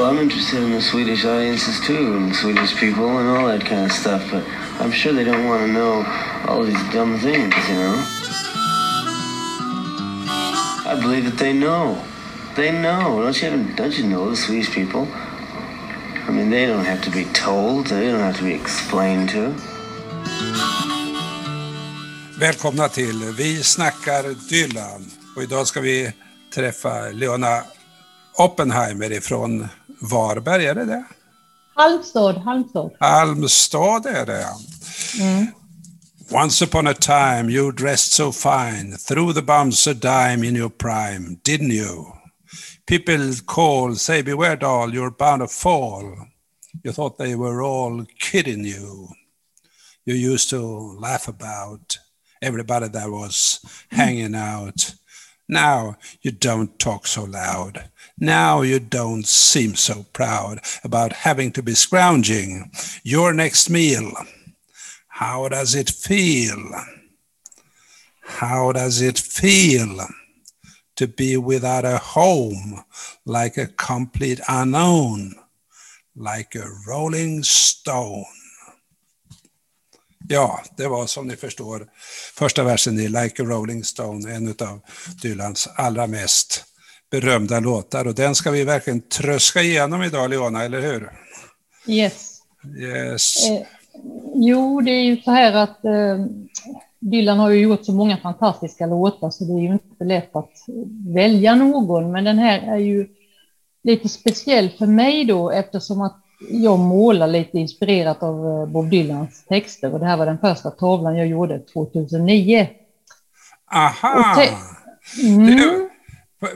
Well, I'm interested in the Swedish audiences too, and Swedish people and all that kind of stuff, but I'm sure they don't want to know all these dumb things, you know? I believe that they know. They know. Don't you, don't you know the Swedish people? I mean, they don't have to be told. They don't have to be explained to. Välkomna till Vi snackar Dylan. Och idag ska vi träffa Leona Oppenheimer ifrån Varberg, är det det? Halmstad, Halmstad. Halmstad är det, mm. Once upon a time you dressed so fine, threw the bums a dime in your prime, didn't you? People call, say beware doll, you're bound to fall. You thought they were all kidding you. You used to laugh about everybody that was hanging out. Now you don't talk so loud. Now you don't seem so proud about having to be scrounging your next meal. How does it feel? How does it feel to be without a home, like a complete unknown, like a rolling stone? Ja, det var som ni förstår första versen i Like a Rolling Stone, en av Dylans allra mest berömda låtar. Och den ska vi verkligen tröska igenom idag, Leona, eller hur? Yes. yes. Eh, jo, det är ju så här att eh, Dylan har ju gjort så många fantastiska låtar så det är ju inte lätt att välja någon. Men den här är ju lite speciell för mig då eftersom att jag målar lite inspirerat av eh, Bob Dylans texter och det här var den första tavlan jag gjorde 2009. Aha! Mm.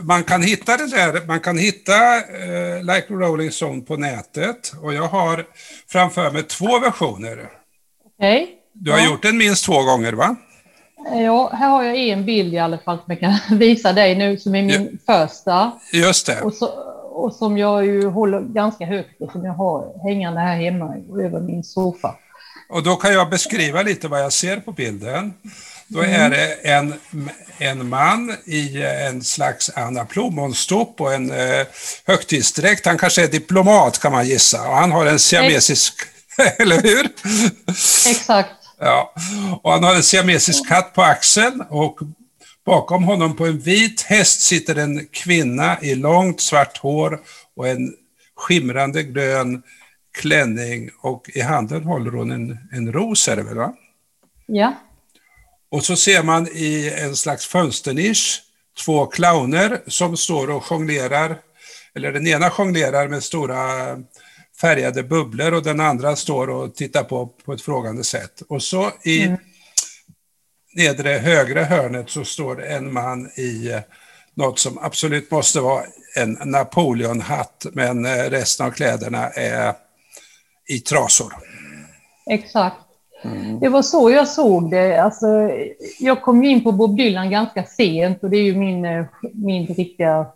Man kan hitta det där, man kan hitta uh, Like a Rolling Stone på nätet och jag har framför mig två versioner. Okej. Okay. Du har ja. gjort den minst två gånger va? Ja, här har jag en bild i alla fall som jag kan visa dig nu som är min ja. första. Just det. Och så, och som jag ju håller ganska högt och som jag har hängande här hemma över min soffa. Och då kan jag beskriva lite vad jag ser på bilden. Då är det en, en man i en slags Anna Plommonstopp och en eh, högtidsdräkt. Han kanske är diplomat kan man gissa och han har en siamesisk, eller hur? Exakt. Ja, och han har en siamesisk katt på axeln och Bakom honom på en vit häst sitter en kvinna i långt svart hår och en skimrande grön klänning och i handen håller hon en, en ros, är det väl? Va? Ja. Och så ser man i en slags fönsternisch två clowner som står och jonglerar, eller den ena jonglerar med stora färgade bubblor och den andra står och tittar på på ett frågande sätt. Och så i mm nedre högra hörnet så står det en man i eh, något som absolut måste vara en Napoleonhatt, men eh, resten av kläderna är i trasor. Exakt. Mm. Det var så jag såg det. Alltså, jag kom in på Bob Dylan ganska sent och det är ju min, eh, min riktiga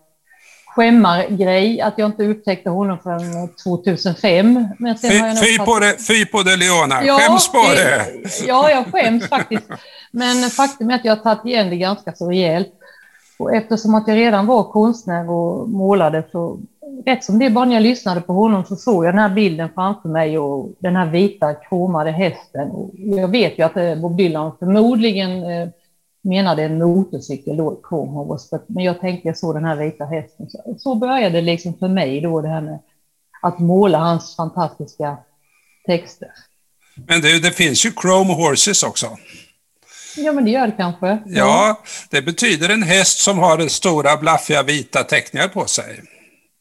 skämmargrej att jag inte upptäckte honom förrän 2005. Men sen fy, har jag fy, på det, fy på det, Leona! Ja, skäms på det, det! Ja, jag skäms faktiskt. Men faktum är att jag har tagit igen det ganska så rejält. Och eftersom att jag redan var konstnär och målade så rätt som det bara när jag lyssnade på honom så såg jag den här bilden framför mig och den här vita kromade hästen. Och jag vet ju att eh, Bob Dylan förmodligen eh, menade en motorcykel då, Chrome men jag tänkte jag såg den här vita hästen. Så, började det liksom för mig då det här med att måla hans fantastiska texter. Men det, det finns ju Chrome Horses också. Ja, men det gör det kanske. Ja. ja, det betyder en häst som har stora blaffiga vita teckningar på sig.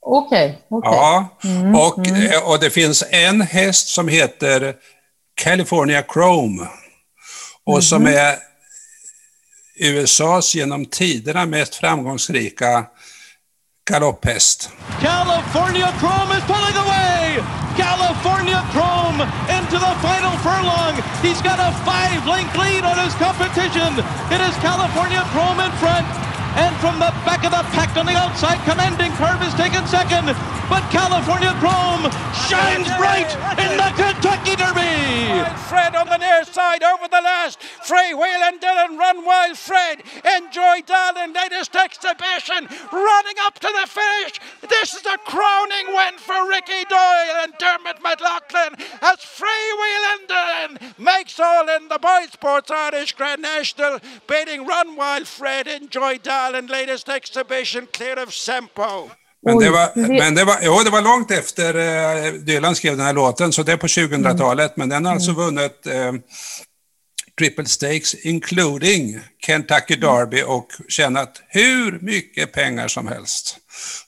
Okej. Okay, okay. Ja, mm, och, mm. Eh, och det finns en häst som heter California Chrome och mm. som är USAs genom tiderna mest framgångsrika galopphäst. California Chrome is pulling away! California Chrome into the final furlong. He's got a five-length lead on his competition. It is California Chrome in front. And from the back of the pack on the outside. Commanding Curve is taken second. But California Chrome shines bright in the Kentucky Derby. Fred on the near side over the last. Frey Whale and Dylan run wild. Fred enjoy Darling latest exhibition running up to the finish. This is a crowning win for Ricky Doyle and Dermot McLaughlin as Frey Whale and Dylan makes all in the Boy Sports Irish Grand National beating Run Wild Fred enjoy Darling latest exhibition clear of Sempo. Men det var, men det var, jo, det var långt efter eh, Dylan skrev den här låten, så det är på 2000-talet. Men den har alltså vunnit eh, Triple Stakes, including Kentucky Derby och tjänat hur mycket pengar som helst.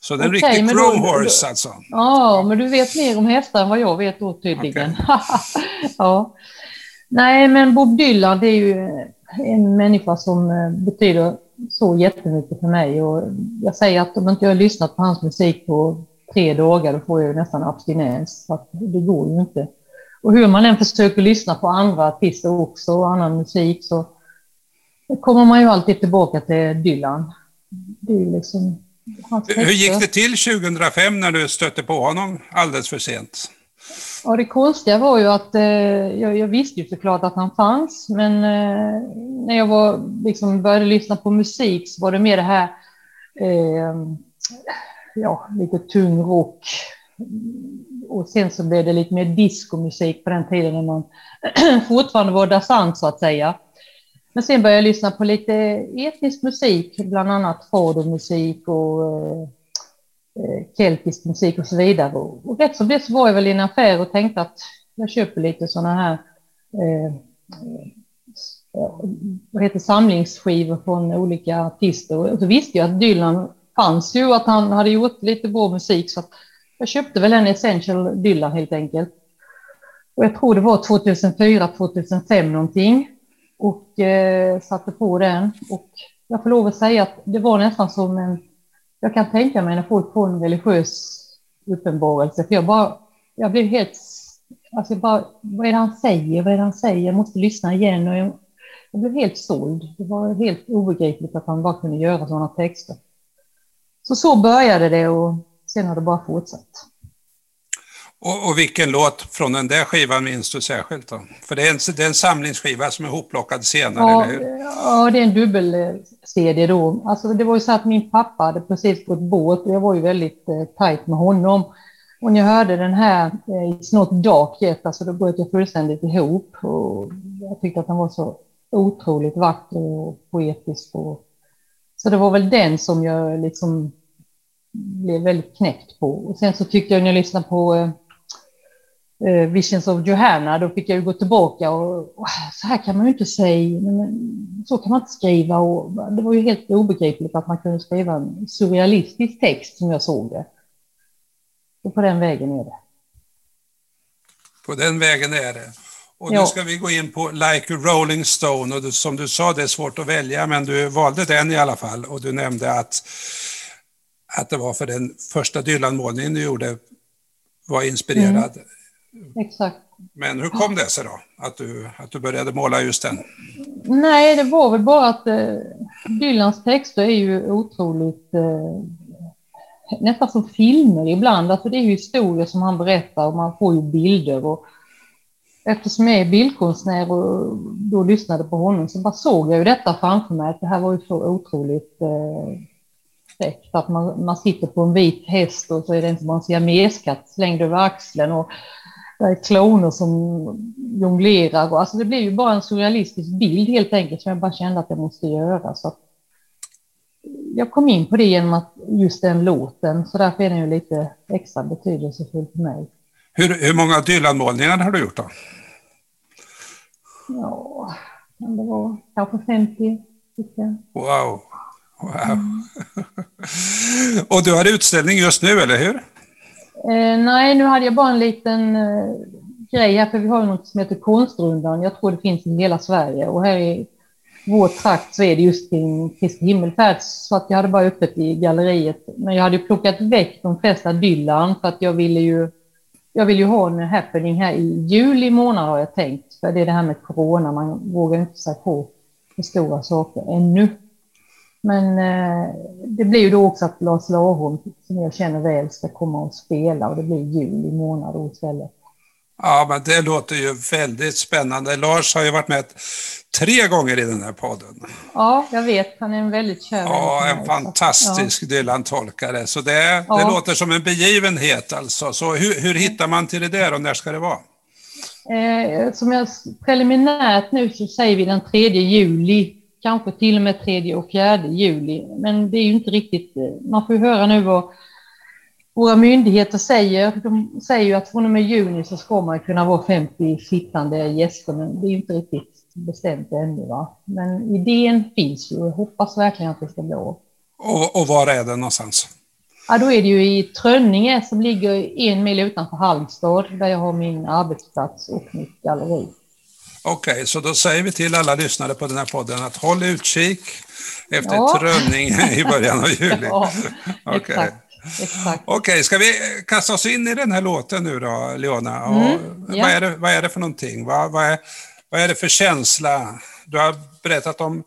Så det är en Okej, riktig chrome horse alltså. Ja, men du vet mer om hästar än vad jag vet då tydligen. ja. Nej, men Bob Dylan det är ju en människa som eh, betyder så jättemycket för mig. Och jag säger att om inte jag har lyssnat på hans musik på tre dagar, då får jag ju nästan abstinens. Så det går ju inte. Och hur man än försöker lyssna på andra artister också och annan musik så kommer man ju alltid tillbaka till Dylan. Det är liksom Hur gick det till 2005 när du stötte på honom alldeles för sent? Och det konstiga var ju att eh, jag, jag visste ju såklart att han fanns, men eh, när jag var, liksom, började lyssna på musik så var det mer det här, eh, ja, lite tung rock. Och sen så blev det lite mer diskomusik på den tiden när man fortfarande var dansant så att säga. Men sen började jag lyssna på lite etnisk musik, bland annat fadermusik och eh, Eh, keltisk musik och så vidare. Och, och rätt som det så var jag väl i en affär och tänkte att jag köper lite sådana här eh, eh, vad heter samlingsskivor från olika artister. Och så visste jag att Dylan fanns ju och att han hade gjort lite bra musik så att jag köpte väl en Essential Dylan helt enkelt. Och jag tror det var 2004, 2005 någonting och eh, satte på den och jag får lov att säga att det var nästan som en jag kan tänka mig när folk får en religiös uppenbarelse, för jag bara, jag blev helt, alltså jag bara, vad är det han säger, vad är det han säger, jag måste lyssna igen och jag, jag blev helt såld. Det var helt obegripligt att han bara kunde göra sådana texter. Så så började det och sen har det bara fortsatt. Och, och vilken låt från den där skivan minns du särskilt då? För det är en, det är en samlingsskiva som är hopplockad senare, Ja, eller hur? ja, det är en dubbel-CD då. Alltså, det var ju så att min pappa hade precis fått båt och jag var ju väldigt eh, tajt med honom. Och när jag hörde den här eh, It's not dark yet, alltså då bröt jag fullständigt ihop. Och jag tyckte att den var så otroligt vacker och poetisk. Och... Så det var väl den som jag liksom blev väldigt knäckt på. Och sen så tyckte jag när jag lyssnade på eh, Visions of Johanna, då fick jag ju gå tillbaka och, och så här kan man ju inte säga, så kan man inte skriva och det var ju helt obegripligt att man kunde skriva en surrealistisk text som jag såg det. Och på den vägen är det. På den vägen är det. Och nu Ja. ska vi gå in på Like a Rolling Stone och du, som du sa, det är svårt att välja, men du valde den i alla fall och du nämnde att, att det var för den första Dylan-målningen du gjorde var inspirerad. Exakt. Men hur kom det sig då, att du, att du började måla just den? Nej, det var väl bara att eh, Dylans texter är ju otroligt eh, nästan som filmer ibland. Alltså det är ju historier som han berättar och man får ju bilder. Och eftersom jag är bildkonstnär och då lyssnade på honom så bara såg jag ju detta framför mig. Att det här var ju så otroligt eh. Att man, man sitter på en vit häst och så är det inte bara en siameskatt slängd över axeln. Och det är kloner som jonglerar. Och, alltså det blir ju bara en surrealistisk bild helt enkelt som jag bara kände att jag måste göra. Så att jag kom in på det genom att just den låten, så därför är den ju lite extra betydelsefull för mig. Hur, hur många Dylan-målningar har du gjort då? Ja, det var kanske 50 stycken. Wow! wow. och du har utställning just nu, eller hur? Eh, nej, nu hade jag bara en liten eh, grej här, för vi har ju något som heter Konstrundan. Jag tror det finns i hela Sverige och här i vår trakt så är det just kring Kristi himmelfärd, så att jag hade bara öppet i galleriet. Men jag hade plockat väck de flesta Dylan för att jag ville ju jag vill ju ha en happening här i juli månad har jag tänkt. För det är det här med corona, man vågar inte sig på för stora saker ännu. Men eh, det blir ju då också att Lars Larholm, som jag känner väl, ska komma och spela och det blir juli månad då istället. Ja, men det låter ju väldigt spännande. Lars har ju varit med tre gånger i den här podden. Ja, jag vet. Han är en väldigt kär Ja, en fantastisk ja. Dylan-tolkare. Så det, ja. det låter som en begivenhet alltså. Så hur, hur hittar man till det där och när ska det vara? Eh, som jag preliminärt nu så säger vi den 3 juli, kanske till och med 3 och 4 juli. Men det är ju inte riktigt, eh, man får ju höra nu vad våra myndigheter säger. De säger ju att från och med juni så ska man kunna vara 50 sittande gäster, men det är ju inte riktigt bestämt ännu. Va? Men idén finns ju och jag hoppas verkligen att det ska gå. Och, och var är den någonstans? Ja, då är det ju i Trönninge som ligger en mil utanför Halmstad där jag har min arbetsplats och mitt galleri. Okej, okay, så då säger vi till alla lyssnare på den här podden att håll utkik efter ja. Trönninge i början av juli. ja, okay. exakt. Exakt. Okej, ska vi kasta oss in i den här låten nu då, Leona? Mm, ja. vad, är det, vad är det för någonting? Vad, vad, är, vad är det för känsla? Du har berättat om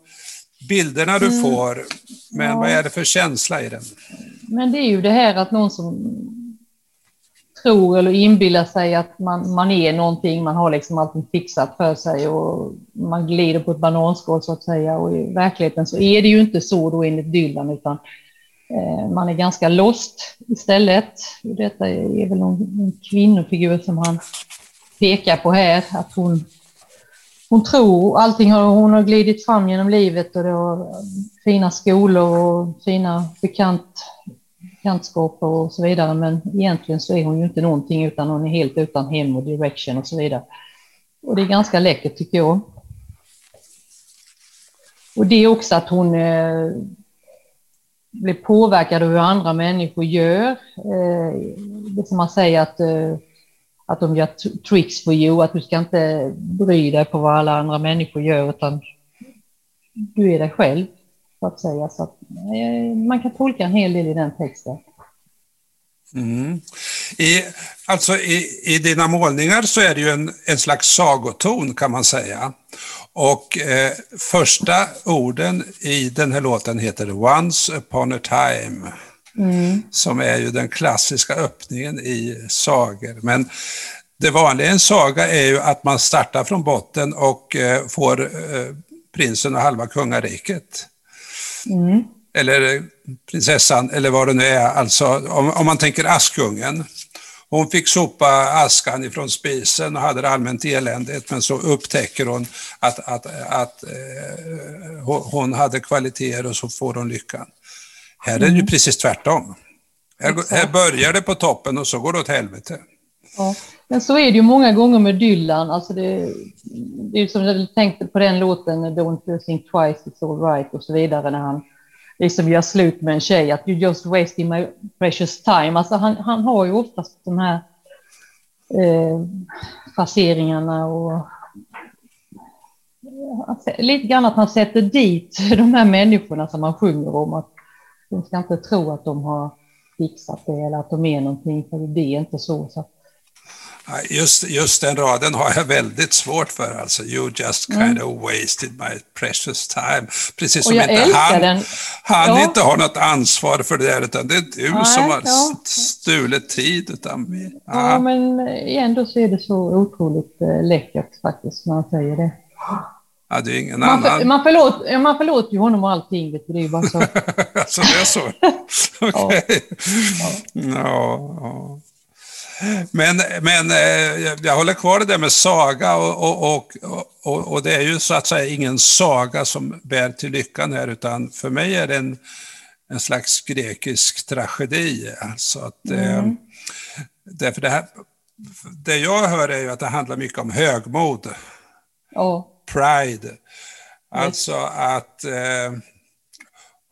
bilderna du mm. får, men ja. vad är det för känsla i den? Men det är ju det här att någon som tror eller inbillar sig att man, man är någonting, man har liksom allting fixat för sig och man glider på ett bananskal så att säga och i verkligheten så är det ju inte så då enligt Dylan utan eh, man är ganska lost istället. Detta är väl någon, någon kvinnofigur som han pekar på här, att hon hon tror allting har, hon har glidit fram genom livet och det har eh, fina skolor och fina bekant, bekantskaper och så vidare. Men egentligen så är hon ju inte någonting utan hon är helt utan hem och direction och så vidare. Och det är ganska läckert tycker jag. Och det är också att hon eh, blir påverkad av hur andra människor gör. Eh, det som man säger att eh, att de gör tricks for you, att du ska inte bry dig på vad alla andra människor gör, utan du är dig själv, så att säga. Så att, eh, man kan tolka en hel del i den texten. Mm. I, alltså i, I dina målningar så är det ju en, en slags sagoton kan man säga. Och eh, första orden i den här låten heter Once upon a time. Mm. Som är ju den klassiska öppningen i sagor. Men det vanliga i en saga är ju att man startar från botten och eh, får eh, prinsen och halva kungariket. Mm. Eller prinsessan, eller vad det nu är. Alltså, om, om man tänker Askungen. Hon fick sopa askan ifrån spisen och hade det allmänt eländigt, men så upptäcker hon att, att, att eh, hon hade kvaliteter och så får hon lyckan. Här är det ju mm. precis tvärtom. Här, här, börjar det på toppen och så går det åt helvete. Ja, men så är det ju många gånger med Dylan. Alltså det, det är som jag tänkte på den låten Don't think twice, it's alright, och så vidare när han liksom gör slut med en tjej, att you just wasting my precious time. Alltså han, han har ju oftast de här eh, fraseringarna och lite grann att han sätter dit de här människorna som han sjunger om. Att de ska inte tro att de har fixat det eller att de är någonting, för det är inte så. så. Just, just den raden har jag väldigt svårt för. Alltså, you just mm. kind mm. of wasted my precious time. Precis som inte han, den. han ja. inte har något ansvar för det där, utan det är du Nej, som har ja. stulit tid. Utan, ja. ja, men ändå så är det så otroligt äh, läckert faktiskt, när han säger det. Ja, det är ingen man, annan. För, man, förlåter, man förlåter ju honom och allting, vet du, det är bara så. alltså det är så? Okej. Okay. Ja. Ja. Men, men eh, jag håller kvar det där med saga och, och, och, och, det är ju så att säga ingen saga som bär till lyckan här, utan för mig är det en, en slags grekisk tragedi. Alltså att, eh, mm. därför det, här, det jag hör är ju att det handlar mycket om högmod. Oh. Pride. Alltså att eh,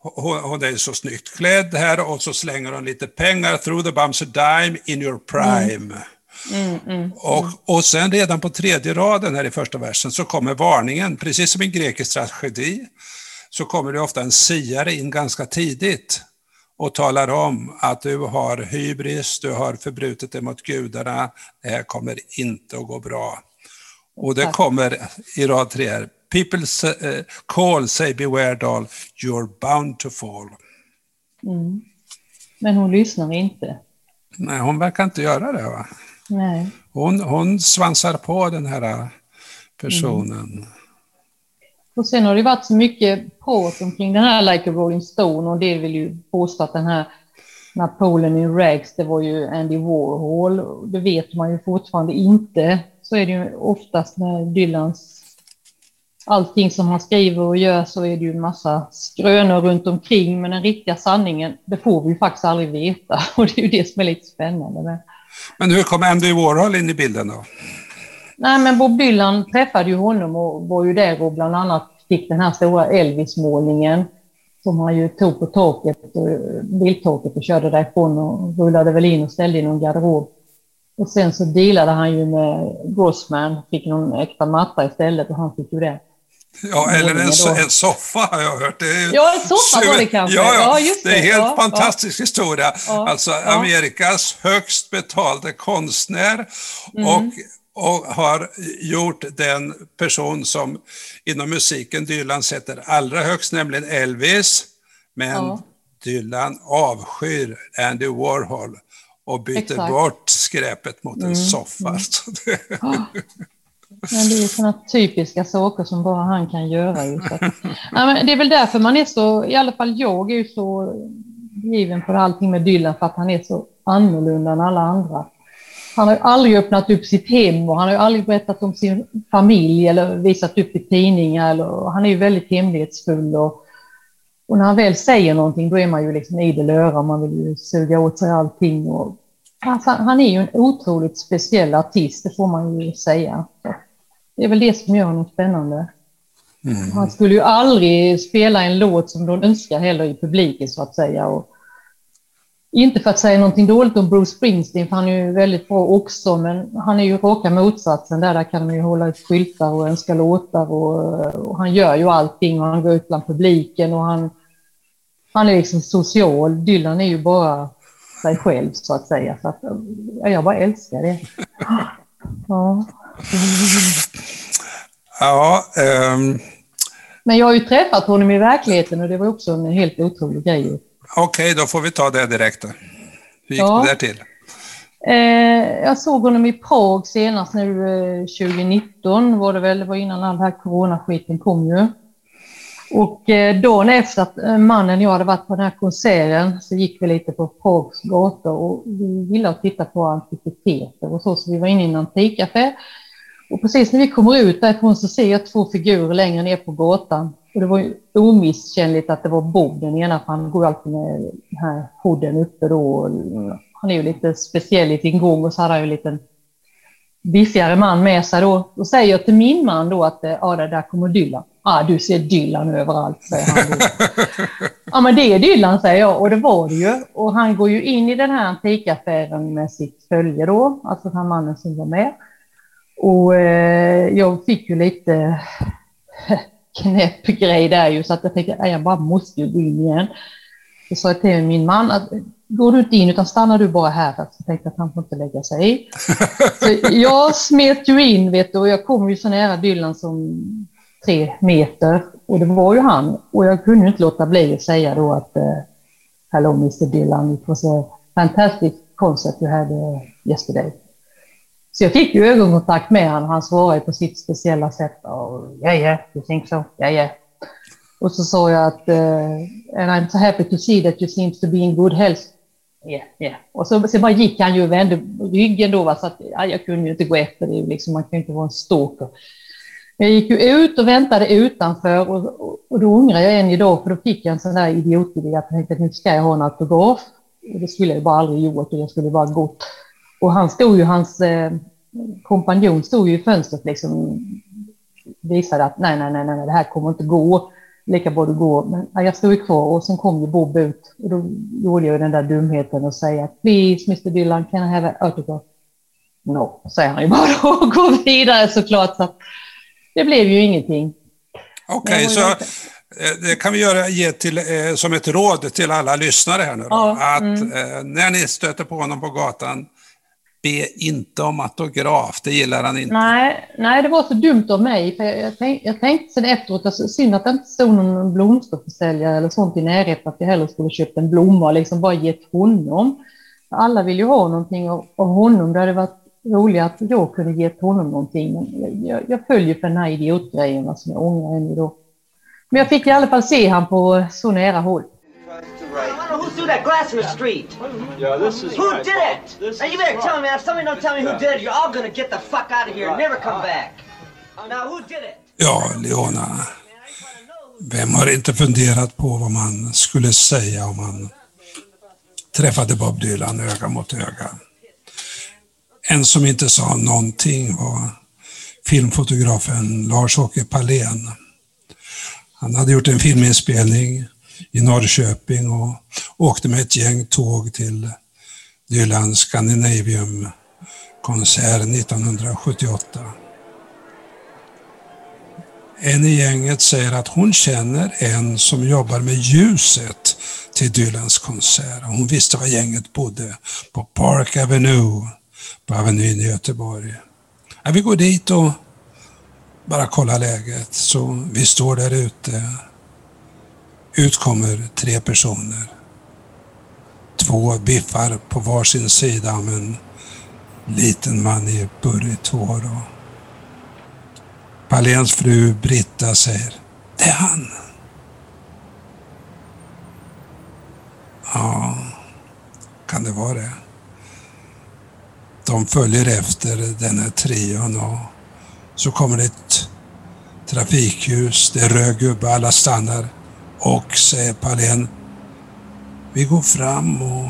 hon, är så snyggt klädd här och så slänger hon lite pengar, through the bums a dime in your prime. Mm. Mm, mm, och, och sen redan på tredje raden här i första versen så kommer varningen, precis som i en grekisk tragedi, så kommer det ofta en siare in ganska tidigt och talar om att du har hybris, du har förbrutit dig mot gudarna, det här kommer inte att gå bra. Och det kommer i rad tre här, People uh, call, say beware doll, you're bound to fall. Mm. Men hon lyssnar inte. Nej, hon verkar inte göra det. Va? Nej. Hon, hon svansar på den här äh, personen. Mm. Och sen har det varit så mycket prat omkring den här Like a Rolling Stone och det vill ju påstå att den här Napoleon in Rags, det var ju Andy Warhol. Det vet man ju fortfarande inte. Så är det ju oftast med Dylans allting som han skriver och gör så är det ju en massa skrönor runt omkring, men den riktiga sanningen, det får vi ju faktiskt aldrig veta och det är ju det som är lite spännande med. Men hur kom Andy Warhol in i bilden då? Nej, men Bob Dylan träffade ju honom och var ju där och bland annat fick den här stora Elvis-målningen som han ju tog på taket, biltaket och körde därifrån och rullade väl in och ställde i någon garderob. Och sen så dealade han ju med Grossman, fick någon äkta matta istället och han fick ju det. Ja, eller en, en, soffa har jag hört. Det är, ja, en soffa var det kanske. Ja, ja, ja det. det är en helt ja, fantastisk ja. historia. alltså Amerikas högst betalde konstnär mm. och och har gjort den person som inom musiken Dylan sätter allra högst, nämligen Elvis. Men ja. Dylan avskyr Andy Warhol och byter Exakt. bort skräpet mot en mm. soffa. Mm. Men det är sådana typiska saker som bara han kan göra. Ju, så. Ja, men det är väl därför man är så, i alla fall jag är ju så given för allting med Dylan, för att han är så annorlunda än alla andra. Han har aldrig öppnat upp sitt hem och han har aldrig berättat om sin familj eller visat upp i tidningar. Eller, han är ju väldigt hemlighetsfull och, och, när han väl säger någonting då är man ju liksom idel öra, man vill ju suga åt sig allting. Och, alltså, han är ju en otroligt speciell artist, det får man ju säga. Det är väl det som gör honom spännande. Mm. Han skulle ju aldrig spela en låt som de önskar heller i publiken så att säga. Och, inte för att säga någonting dåligt om Bruce Springsteen, för han är ju väldigt bra också, men han är ju raka motsatsen. Där, där kan man ju hålla ut skyltar och önska låtar och, och, han gör ju allting och han går ut bland publiken och han, han är liksom social. Dylan är ju bara sig själv så att säga. Så att, ja, jag bara älskar det. Ja. Ja. Um... Men jag har ju träffat honom i verkligheten och det var också en helt otrolig grej. Okej, okay, då får vi ta det direkt. Då. Hur gick ja. det där till? Eh, jag såg honom i Prag senast nu eh, 2019 var det väl, det var innan all den här coronaskiten kom ju. Och eh, dagen efter att eh, mannen och jag hade varit på den här konserten så gick vi lite på Prags gator och vi ville titta på antikviteter och så, så vi var inne i en antikaffär. Och precis när vi kommer ut därifrån så ser jag två figurer längre ner på gatan och det var ju omisskännligt att det var Bob den ena, för han går alltid med den här hooden uppe då. Han är ju lite speciell i sin gång och så hade han ju en liten biffigare man med sig då. Då säger jag till min man då att eh, ja, det där kommer Dylan. Ja, ah, du ser Dylan överallt, säger han. Ja, men det är Dylan, säger jag. Och det var det ju. Och han går ju in i den här antikaffären med sitt följe då, alltså den här mannen som var med. Och eh, jag fick ju lite knäpp grej där ju, så att jag tänkte att jag bara måste ju gå in igen. Så sa jag till min man att går du inte in utan stannar du bara här, för jag tänkte att han får inte lägga sig i. Så jag smet ju in vet du, och jag kom ju så nära Dylan som tre meter och det var ju han. Och jag kunde inte låta bli att säga då att uh, Hello Mr Dylan, it was a fantastic concert you had uh, yesterday. Så jag fick ju ögonkontakt med honom. Han svarade på sitt speciella sätt. Ja, ja, you think so? Yeah, yeah. Och så sa jag att uh, and I'm so happy to see that you seems to be in good health. Ja, yeah, ja. Yeah. Och så, så bara gick han ju och vände ryggen då, va, så att ja, jag kunde ju inte gå efter det. Liksom, man kan ju inte vara en stalker. Jag gick ju ut och väntade utanför och, och, då ångrar jag än idag, för då fick jag en sån där idiotidé att jag tänkte att nu ska jag ha en autograf. Det skulle jag bara aldrig gjort och jag skulle bara gått. Och han stod ju, hans eh, kompanjon stod ju i fönstret liksom visade att nej, nej, nej, nej, det här kommer inte gå. Lika bra du går. Men nej, jag stod ju kvar och sen kom ju Bob ut och då gjorde jag den där dumheten och säga please Mr Dylan, can I have an autograph? No, säger han ju bara och går vidare såklart. Så det blev ju ingenting. Okej, okay, så eh, det kan vi göra, ge till, eh, som ett råd till alla lyssnare här nu. Då, ja, att mm. eh, när ni stöter på honom på gatan, be inte om autograf, det gillar han inte. Nej, nej, det var så dumt av mig. För jag, jag, tänk, jag tänkte sen efteråt, alltså, synd att det inte stod någon blomsterförsäljare eller sånt i närheten, att jag hellre skulle köpt en blomma och liksom bara gett honom. Alla vill ju ha någonting av, av honom. Det hade varit roligt att jag kunde gett honom någonting. Men jag, jag, jag följer för den här idiotgrejen som jag ångrar än idag. Men jag fick i alla fall se han på så nära håll. Who threw that glass in the street? Yeah, this is Who right. did it? This Now you is better right. tell me. If somebody don't tell me who did it, you're all gonna get the fuck out of here and never come back. Now who did it? Ja, Leona. Vem har inte funderat på vad man skulle säga om man träffade Bob Dylan öga mot öga? En som inte sa någonting var filmfotografen Lars-Åke Palén. Han hade gjort en filminspelning i Norrköping och åkte med ett gäng tåg till Dylans Scandinavium-konsert 1978. En i gänget säger att hon känner en som jobbar med ljuset till Dylans konsert. Hon visste var gänget bodde, på Park Avenue, på Avenyn i Göteborg. Ja, vi går dit och bara kollar läget. Så vi står där ute. Ut kommer tre personer. Två biffar på varsin sida om en liten man i burrigt hår. Och Paléns fru Britta säger, det är han. Ja, kan det vara det? De följer efter den här trion och så kommer det ett trafikljus, det är röd gubbe, alla stannar och säger Palén, vi går fram och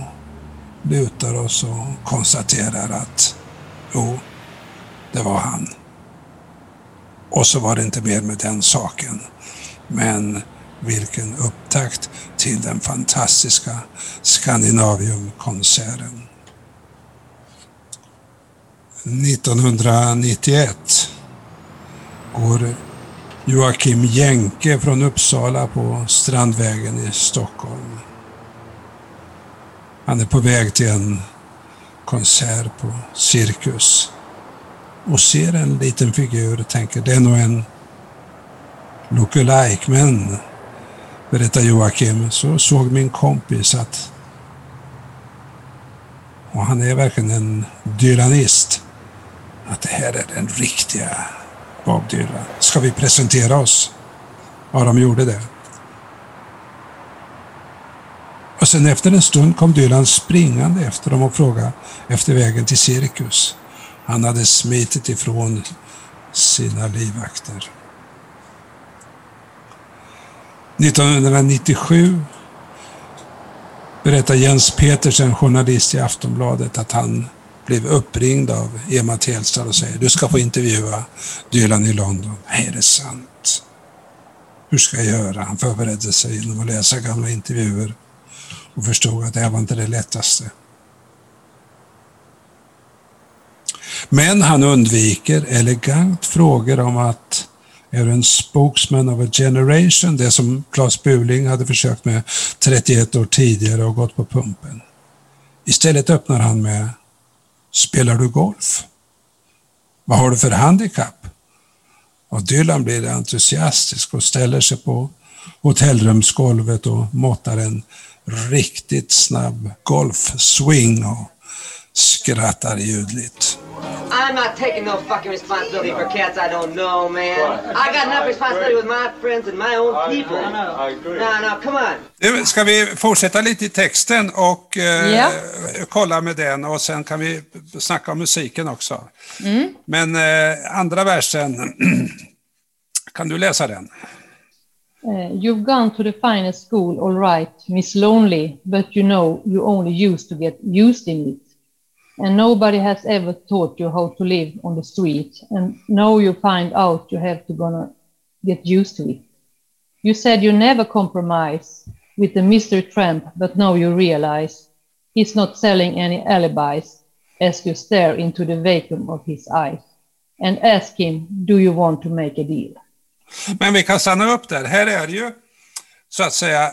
lutar oss och konstaterar att jo, det var han. Och så var det inte mer med den saken. Men vilken upptakt till den fantastiska Skandinaviumkonserten. 1991 går Joakim Jenke från Uppsala på Strandvägen i Stockholm. Han är på väg till en konsert på Cirkus och ser en liten figur och tänker det är nog en lookalike men berättar Joakim så såg min kompis att och han är verkligen en dylanist att det här är den riktiga Bob Dylan. Ska vi presentera oss? Ja, de gjorde det. Och sen efter en stund kom Dylan springande efter dem och frågade efter vägen till Cirkus. Han hade smitit ifrån sina livvakter. 1997 berättar Jens Petersen, journalist i Aftonbladet, att han blev uppringd av Emma Telstad och säger du ska få intervjua Dylan i London. Nej, är det sant? Hur ska jag göra? Han förberedde sig genom att läsa gamla intervjuer och förstod att det här var inte det lättaste. Men han undviker elegant frågor om att är en spokesman of a generation, det som Claes Buling hade försökt med 31 år tidigare och gått på pumpen. Istället öppnar han med Spelar du golf? Vad har du för handikapp? Och Dylan blir entusiastisk och ställer sig på hotellrumsgolvet och måttar en riktigt snabb golfswing och skrattar ljudligt. I'm not taking no fucking responsibility for cats I don't know, man. I got enough responsibility with my friends and my own people. No, no, come on. Nu ska vi fortsätta lite i texten och eh, Ja. kolla med den och sen kan vi snacka om musiken också. Men eh, andra versen, kan du läsa den? Uh, you've gone to the finest school, all right, Miss Lonely, but you know you only used to get used in it. And nobody has ever taught you how to live on the street. And now you find out you have to gonna get used to it. You said you never compromise with the Mr. Tramp, but now you realize he's not selling any alibis as you stare into the vacuum of his eyes and ask him, do you want to make a deal? Men vi kan stanna upp där. Här är ju så att säga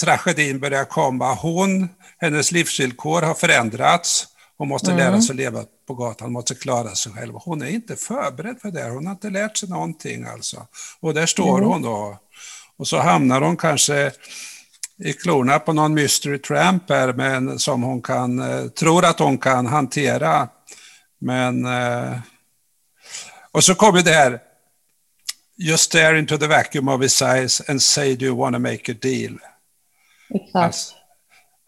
tragedin börjar komma. Hon, hennes livsvillkor har förändrats. Hon måste lära sig leva på gatan, måste klara sig själv. Hon är inte förberedd för det, hon har inte lärt sig någonting alltså. Och där står Mm. hon då. Och så hamnar hon kanske i klorna på någon mystery tramp här, men som hon kan, eh, tror att hon kan hantera. Men... Eh, och så kommer det här, Just stare into the vacuum of his eyes and say do you want to make a deal? Exakt. Alltså,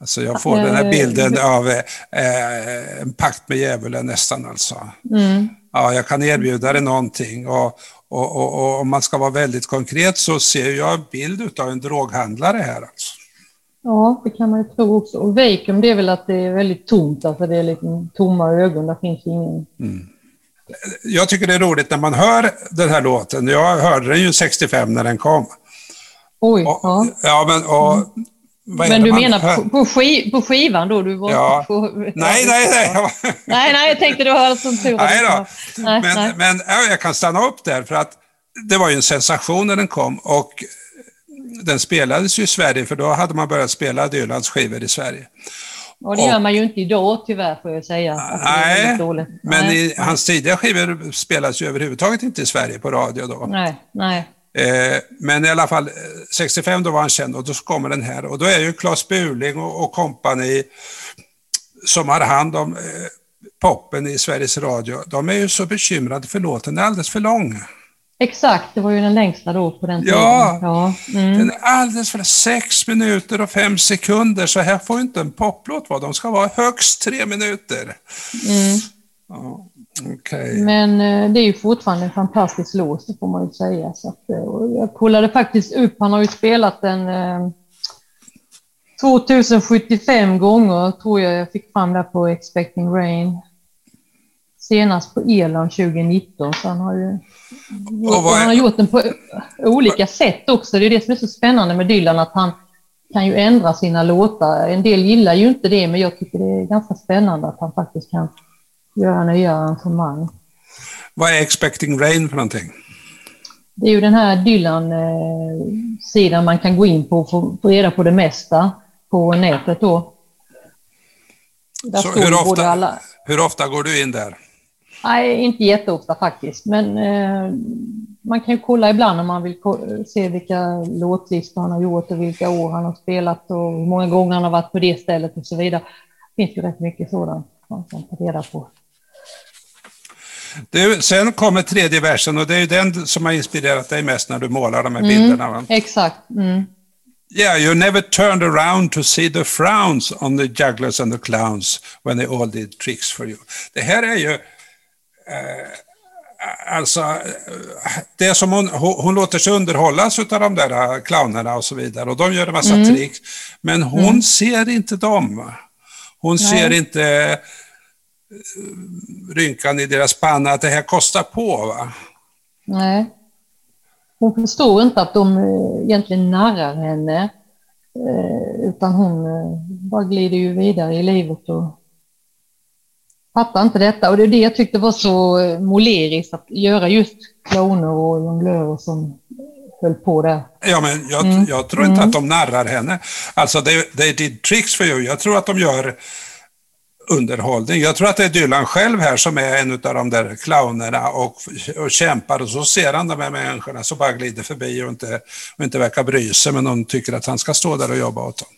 alltså jag får den här Eh, bilden av eh, en pakt med djävulen nästan alltså. Mm. Ja, jag kan erbjuda dig någonting och, och, och, och om man ska vara väldigt konkret så ser jag en bild av en droghandlare här alltså. Ja, det kan man ju tro också. Och vacuum, det är väl att det är väldigt tomt, alltså det är lite tomma ögon, där finns ingen... Jag tycker det är roligt när man hör den här låten. Jag hörde den ju 65 när den kom. Oj, Och, ja. ja, men och, är Men det du menar hör? på, skiv, på skivan då? Du var Ja. på... Nej, nej, nej. Nej, nej, jag tänkte du hade sån tur. Nej då. Nej, men, nej. men ja, jag kan stanna upp där för att det var ju en sensation när den kom och den spelades ju i Sverige för då hade man börjat spela Dylans skivor i Sverige. Och det gör man ju inte idag tyvärr får jag säga. Det Nej, men nej, i, hans tidiga skivor spelas ju överhuvudtaget inte i Sverige på radio då. Nej, nej. Eh, men i alla fall, eh, 65 då var han känd och då kommer den här och då är ju Claes Burling och, och kompani som har hand om eh, poppen i Sveriges Radio, de är ju så bekymrade för låten är alldeles för lång. Exakt, det var ju den längsta då på den tiden. Ja. ja. Mm. Den är alldeles för sex minuter och fem sekunder, så här får inte en poplåt vara. De ska vara högst tre minuter. Mm. Ja, Okej. Men eh, det är ju fortfarande en fantastisk låt, det får man ju säga. Så att, eh, jag kollade faktiskt upp, han har ju spelat den eh, 2075 gånger, tror jag jag fick fram där på Expecting Rain. Senast på Irland 2019, så han har ju han har gjort den på olika sätt också. Det är det som är så spännande med Dylan, att han kan ju ändra sina låtar. En del gillar ju inte det, men jag tycker det är ganska spännande att han faktiskt kan göra nya arrangemang. Vad är Expecting Rain för någonting? Det är ju den här Dylan-sidan man kan gå in på och få reda på det mesta på nätet då. Där Så hur ofta- alla... Hur ofta går du in där? Nej, inte jätteofta faktiskt, men eh, man kan ju kolla ibland om man vill se vilka låtlistor han har gjort och vilka år han har spelat och hur många gånger han har varit på det stället och så vidare. Det finns ju rätt mycket sådant man kan ta reda på. Du, sen kommer tredje versen och det är ju den som har inspirerat dig mest när du målar de här bilderna. Va? Exakt. Mm. Yeah, you never turned around to see the frowns on the jugglers and the clowns when they all did tricks for you. Det här är ju... Eh, alltså, eh, det är som hon, hon, låter sig underhållas av de där eh, clownerna och så vidare och de gör en massa tricks. Men hon ser inte dem. Hon ser inte rynkan i deras panna att det här kostar på. Va? Nej. Hon förstår inte att de eh, egentligen narrar henne. eh, Utan hon eh, bara glider ju vidare i livet och fattar inte detta. Och det är det jag tyckte var så eh, moleriskt att göra just clowner och jonglörer som höll på där. Ja, men jag, Mm. jag tror inte att de narrar henne. Alltså, they, they did tricks for you. Jag tror att de gör underhållning. Jag tror att det är Dylan själv här som är en av de där clownerna och, och kämpar och så ser han de här människorna som bara glider förbi och inte, och inte verkar bry sig, men de tycker att han ska stå där och jobba åt dem.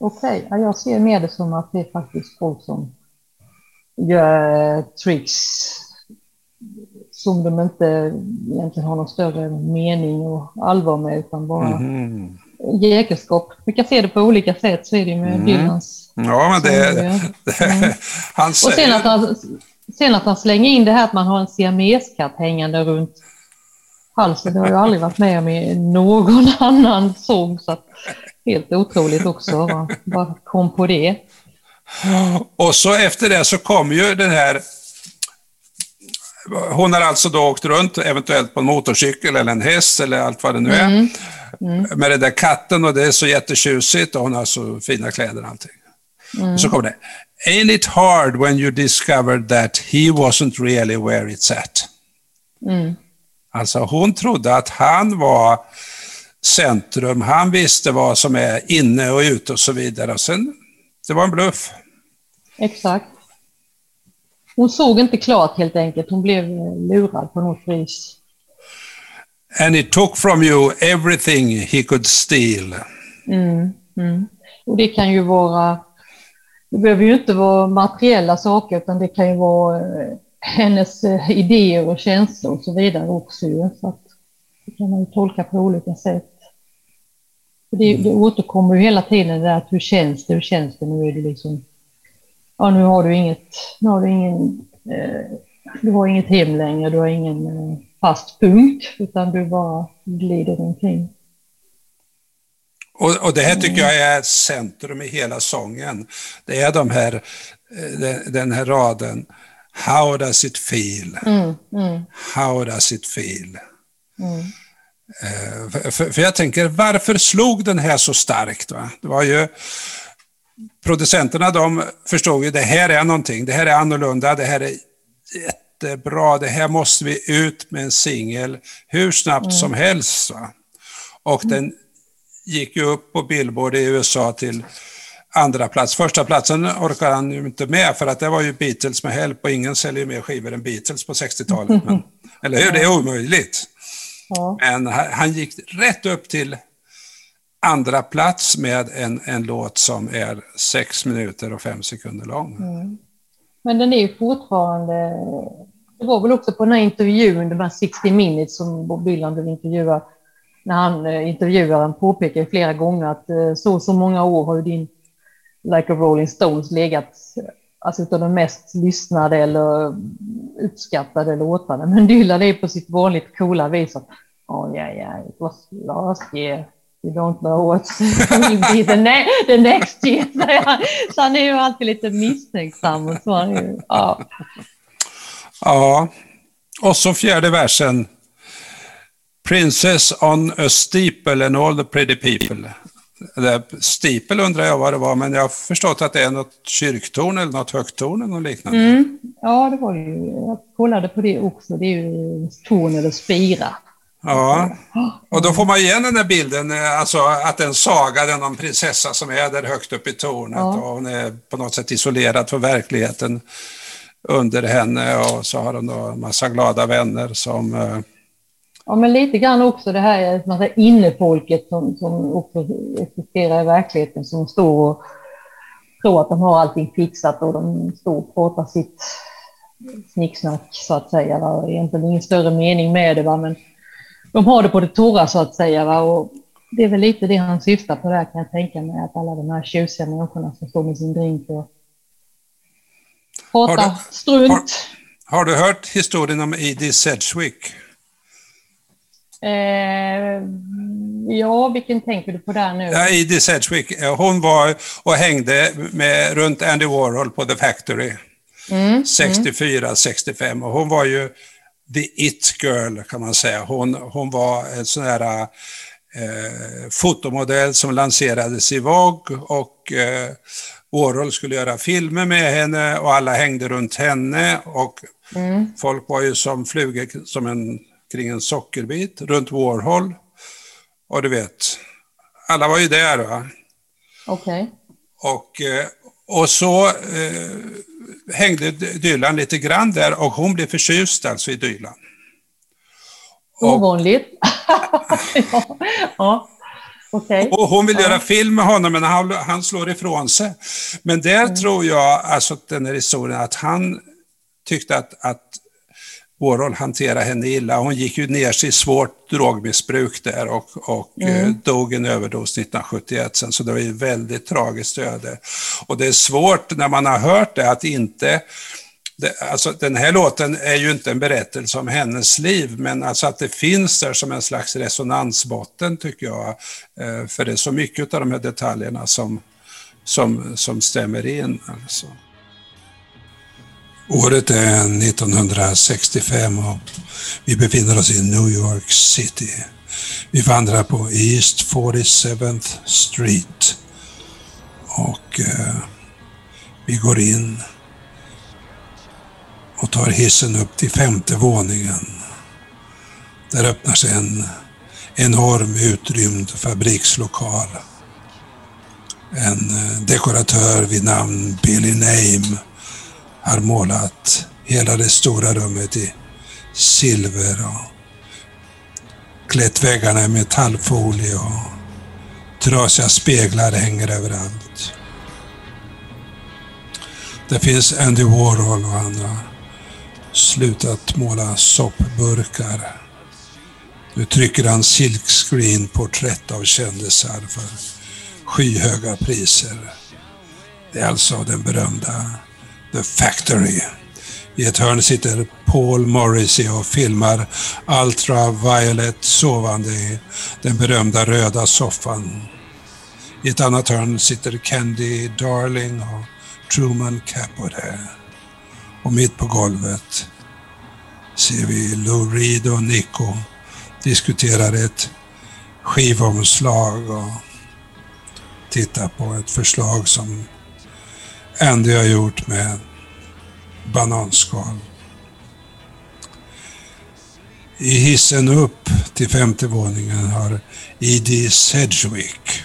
Okej, ja, jag ser mer det som att det är faktiskt folk som gör eh, tricks som de inte egentligen har någon större mening och allvar med utan bara Mhm. jäkelskap. Vi kan se det på olika sätt, så är det med Dylans. Ja, men det... Mm. han Och sen säger, att, han, sen att han slänger in det här att man har en siameskatt hängande runt halsen, det har jag aldrig varit med om i någon annan sång. Så att, helt otroligt också, va? bara kom på det. Och så efter det så kom ju den här... Hon har alltså då åkt runt, eventuellt på en motorcykel eller en häst eller allt vad det nu är. Med den där katten och det är så jättetjusigt och hon har så fina kläder och allting. Och så kommer det. Ain't it hard when you discovered that he wasn't really where it's at? Mm. Alltså hon trodde att han var centrum, han visste vad som är inne och ute och så vidare. Och sen, det var en bluff. Exakt. hon såg inte klart helt enkelt. Hon blev lurad på något vis. And he took from you everything he could steal. Mm, mm. Och det kan ju vara, det behöver ju inte vara materiella saker utan det kan ju vara eh, hennes eh, idéer och känslor och så vidare också. Så att det kan man ju tolka på olika sätt. Det, det återkommer ju hela tiden det där att hur känns det, hur känns det, nu är det liksom, ja nu har du inget, nu har du ingen, eh, du har inget hem längre, du har ingen eh, fast punkt, utan du bara glider omkring. Och, och det här tycker jag är centrum i hela sången. Det är de här, eh, den, den här raden, How does it feel? Mm, mm, How does it feel? mm. Eh, För, för, för jag tänker, varför slog den här så starkt? Va? Det var ju producenterna, de förstod ju det här är någonting, det här är annorlunda, det här är jättebra, det här måste vi ut med en singel hur snabbt som helst. Va? Och den gick ju upp på Billboard i USA till andra plats. Första platsen orkar han ju inte med för att det var ju Beatles med help och ingen säljer mer skivor än Beatles på 60-talet. Men, eller hur? Det är omöjligt. Ja. Men han gick rätt upp till andra plats med en, en låt som är sex minuter och fem sekunder lång. Men den är ju fortfarande... Det var väl också på den här intervjun, de här 60 minutes som Bob Dylan blev intervjuad, när han, eh, intervjuaren påpekar flera gånger att eh, så och så många år har ju din Like a Rolling Stones legat eh, alltså utav de mest lyssnade eller uppskattade låtarna. Men Dylan är på sitt vanligt coola vis att oh yeah yeah, it was last year. You don't know what will be the, ne the next year. Så han är ju alltid lite misstänksam. Och så han är ju, ja. Ja, och så fjärde versen. Princess on a steeple and all the pretty people. Steeple undrar jag vad det var, men jag har förstått att det är något kyrktorn eller något högt torn eller något liknande. Mm. ja, det var ju, jag kollade på det också. Det är ju torn eller spira. Ja, och då får man igen den där bilden, eh, alltså att en saga, den om prinsessa som är där högt upp i tornet Ja. och hon är på något sätt isolerad från verkligheten under henne och så har hon då en massa glada vänner som eh, Ja, men lite grann också det här man säger, innefolket som, som också existerar i verkligheten som står och tror att de har allting fixat och de står och pratar sitt snicksnack så att säga. Va? Och Egentligen ingen större mening med det, va? men de har det på det torra så att säga. Va? Och det är väl lite det han syftar på där kan jag tänka mig, att alla de här tjusiga människorna som står med sin drink och pratar Har du- strunt. Har du hört historien om Edie Sedgwick? Eh, ja, vilken tänker du på där nu? Ja, Edie Sedgwick, eh, hon var och hängde med, runt Andy Warhol på The Factory. 64, 65 och hon var ju the it girl kan man säga. Hon, hon var en sån här eh, fotomodell som lanserades i Vogue och eh, Warhol skulle göra filmer med henne och alla hängde runt henne och folk var ju som flugor som en, kring en sockerbit runt Warhol. Och du vet, alla var ju där va. Okej. Och, eh, och så eh, hängde Dylan lite grann där och hon blev förtjust alltså i Dylan. Ovanligt. ja, ja. okej. och hon vill göra film med honom men han, han slår ifrån sig. Men där tror jag, alltså den här historien, att han tyckte att, att Warhol hanterade henne illa. Hon gick ju ner sig i svårt drogmissbruk där och, och eh, dog en överdos 1971 sen, så det var ju väldigt tragiskt öde. Och det är svårt när man har hört det att inte det, alltså, den här låten är ju inte en berättelse om hennes liv, men alltså att det finns där som en slags resonansbotten tycker jag. Eh, för det är så mycket av de här detaljerna som, som, som stämmer in. Alltså. Året är 1965 och vi befinner oss i New York City. Vi vandrar på East 47th Street och eh, vi går in och tar hissen upp till femte våningen. Där öppnar sig en enorm utrymd fabrikslokal. En eh, dekoratör vid namn Billy Name har målat hela det stora rummet i silver och klätt väggarna i metallfolie och trasiga speglar hänger överallt. Det finns Andy Warhol och han har slutat måla soppburkar. Nu trycker han silkscreen porträtt av kändisar för skyhöga priser. Det är alltså den berömda The Factory. I ett hörn sitter Paul Morrissey och filmar Ultraviolet sovande i den berömda röda soffan. I ett annat hörn sitter Candy Darling och Truman Capote. Och mitt på golvet ser vi Lou Reed och Nico diskuterar ett skivomslag och tittar på ett förslag som Andy har gjort med bananskal. I hissen upp till femte våningen har Edie Sedgwick,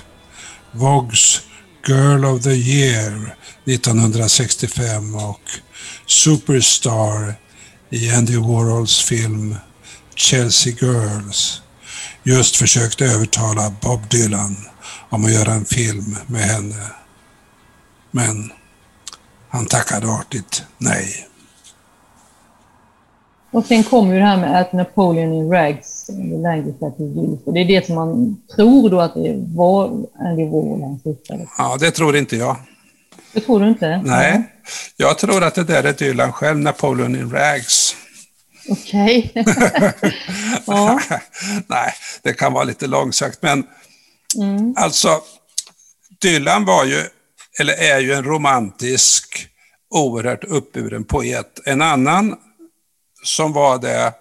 Vogues Girl of the Year 1965 och Superstar i Andy Warhols film Chelsea Girls just försökt övertala Bob Dylan om att göra en film med henne. Men han tackade artigt nej. Och sen kommer ju det här med att Napoleon in rags, the language that he used. Och det är det som man tror då att det var Andy Warhol han syftade Ja, det tror inte jag. Det tror du inte? Nej, jag tror att det där är Dylan själv, Napoleon in rags. Okej. ja. Nej, det kan vara lite långsökt, men Mm. alltså Dylan var ju, eller är ju en romantisk, oerhört uppburen poet. En annan som var det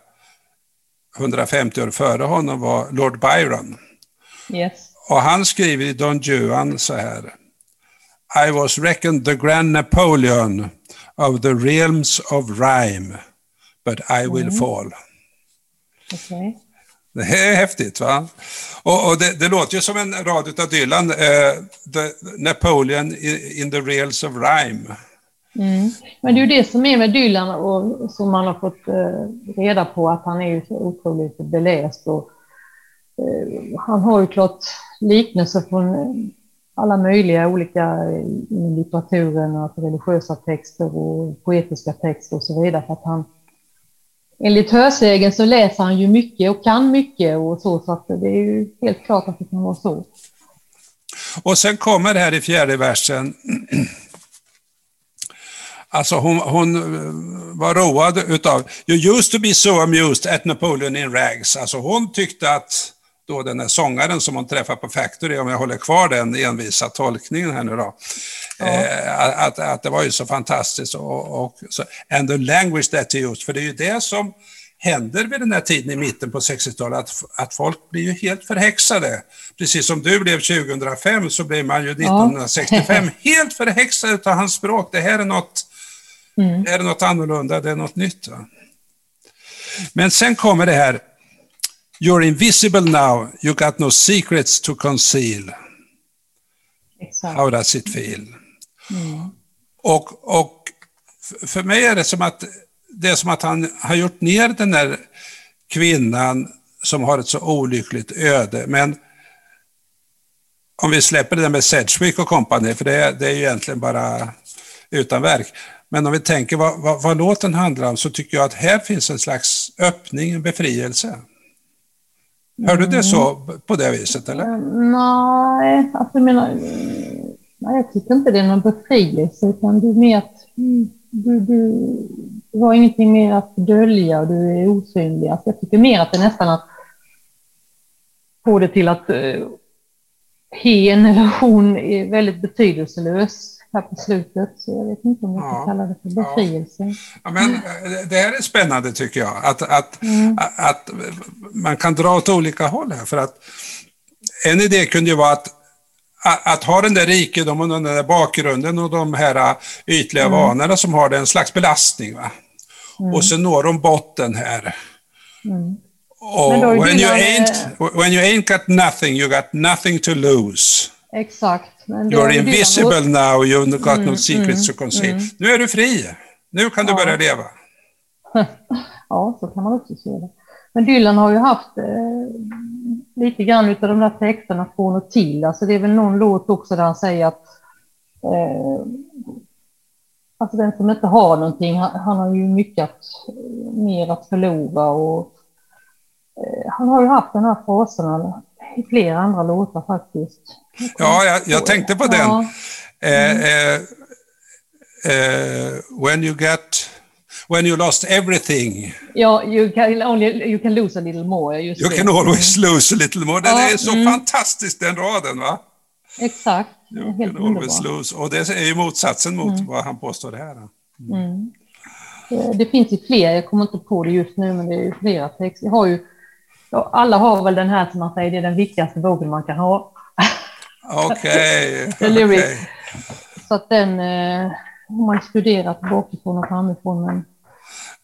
150 år före honom var Lord Byron. Yes. Och han skriver i Don Juan så här. I was reckoned the grand Napoleon of the realms of rhyme, but I will fall. Okej. Det är häftigt va? Och, och det, det låter ju som en rad av Dylan, eh, the Napoleon in, the reels of rhyme. Mm. Men det är ju det som är med Dylan och som man har fått eh, reda på att han är ju så otroligt beläst och eh, han har ju klart liknelser från alla möjliga olika litteraturer, inom litteraturen, alltså religiösa texter och poetiska texter och så vidare för att han Enligt hörsägen så läser han ju mycket och kan mycket och så, så att det är ju helt klart att det kan vara så. Och sen kommer det här i fjärde versen. Alltså hon, hon eh, var road utav, you used to be so amused at Napoleon in rags. Alltså hon tyckte att då den här sångaren som hon träffade på Factory, om jag håller kvar den envisa tolkningen här nu då, eh, att, att det var ju så fantastiskt. Och, och, så, and the language that he used, för det är ju det som händer vid den här tiden i mitten på 60-talet, att, att folk blir ju helt förhäxade. Precis som du blev 2005 så blev man ju 1965 helt förhäxad av hans språk. Det här är något, här är något annorlunda, det är något nytt. Va? Men sen kommer det här, You're invisible now, you got no secrets to conceal. Exakt. How does it feel? Och, och f- för mig är det som att det är som att han har gjort ner den där kvinnan som har ett så olyckligt öde. Men om vi släpper det där med Sedgwick och kompani, för det, är- det är ju egentligen bara utan verk. Men om vi tänker vad, vad, vad låten handlar om så tycker jag att här finns en slags öppning, en befrielse. Hör du det så på det viset eller? Nej, alltså jag menar, mm, nej, jag tycker inte det är någon befrielse, utan det är mer att mm, du, du, du har ingenting mer att dölja och du är osynlig. Alltså jag tycker mer att det nästan att få det till att uh, hen eller hon är väldigt betydelselös här på slutet. Så jag vet inte om jag Ja. kan kalla det för befrielse. Ja, men eh, det här är spännande tycker jag, att, att, att man kan dra åt olika håll här. För att en idé kunde ju vara att, att, ha den där rikedomen och den där bakgrunden och de här ytliga vanorna som har det en slags belastning. Va? Och så når de botten här. Då är when you, ain't, when you ain't got nothing, you got nothing to lose. Exakt. Men You're invisible now, you got no secrets to conceal. Nu är du fri. Nu kan du Ja. börja leva. Ja, så kan man också se det. Men Dylan har ju haft eh, lite grann utav de där texterna från och till. Alltså det är väl någon låt också där han säger att eh, alltså den som inte har någonting, han, han har ju mycket att, mer att förlora och eh, han har ju haft den här fraserna i flera andra låtar faktiskt. Ja, jag, jag tänkte på den. Ja, Eh, eh, eh, when you get... When you lost everything, ja you, can only, you can lose a little more. Just you det. can always lose a little more. Den Ja, är så mm. fantastisk den raden va? Exakt, You helt can always lose. Och det är ju motsatsen mot Mm. vad han påstår här. Eh, Det finns ju fler, jag kommer inte på det just nu, men det är ju flera texter. Jag har ju, alla har väl den här som man säger, det är den viktigaste boken man kan ha. Okej. Lyrics. okej. Så att den eh, har man studerat bakifrån och framifrån. Men,